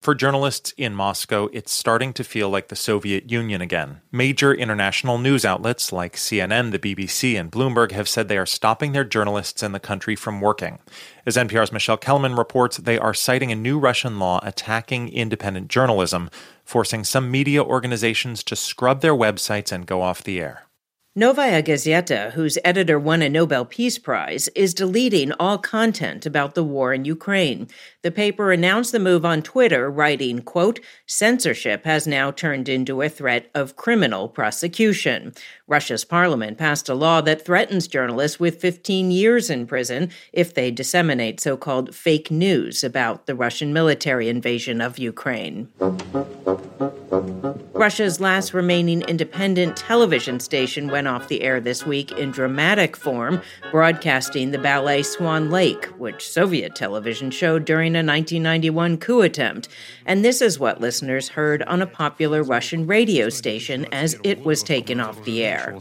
For journalists in Moscow, it's starting to feel like the Soviet Union again. Major international news outlets like CNN, the BBC, and Bloomberg have said they are stopping their journalists in the country from working. As NPR's Michelle Kelemen reports, they are citing a new Russian law attacking independent journalism, forcing some media organizations to scrub their websites and go off the air. Novaya Gazeta, whose editor won a Nobel Peace Prize, is deleting all content about the war in Ukraine. The paper announced the move on Twitter, writing, quote, censorship has now turned into a threat of criminal prosecution. Russia's parliament passed a law that threatens journalists with 15 years in prison if they disseminate so-called fake news about the Russian military invasion of Ukraine. Russia's last remaining independent television station went off the air this week in dramatic form, broadcasting the ballet Swan Lake, which Soviet television showed during a 1991 coup attempt. And this is what listeners heard on a popular Russian radio station as it was taken off the air.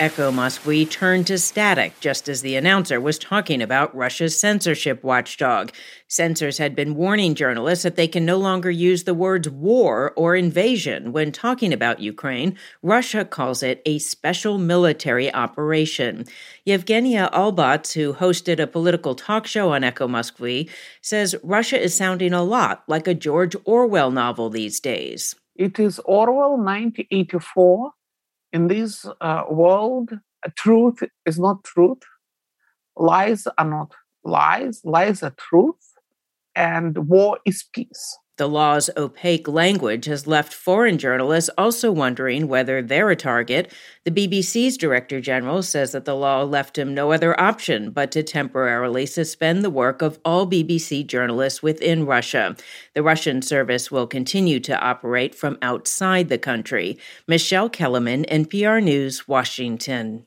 Echo Moskwy turned to static just as the announcer was talking about Russia's censorship watchdog. Censors had been warning journalists that they can no longer use the words war or invasion when talking about Ukraine. Russia calls it a special military operation. Yevgenia Albats, who hosted a political talk show on Echo Moskwy, says Russia is sounding a lot like a George Orwell novel these days. It is Orwell 1984 in this uh, world, truth is not truth, lies are not lies, lies are truth, and war is peace. The law's opaque language has left foreign journalists also wondering whether they're a target. The BBC's Director General says that the law left him no other option but to temporarily suspend the work of all BBC journalists within Russia. The Russian service will continue to operate from outside the country. Michelle Kelemen, NPR News, Washington.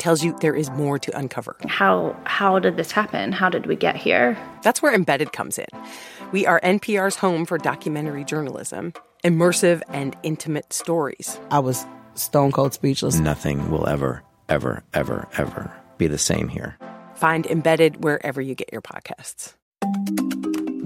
tells you there is more to uncover. How how did this happen? How did we get here? That's where Embedded comes in. We are NPR's home for documentary journalism, immersive and intimate stories. I was stone cold speechless. Nothing will ever ever ever ever be the same here. Find Embedded wherever you get your podcasts.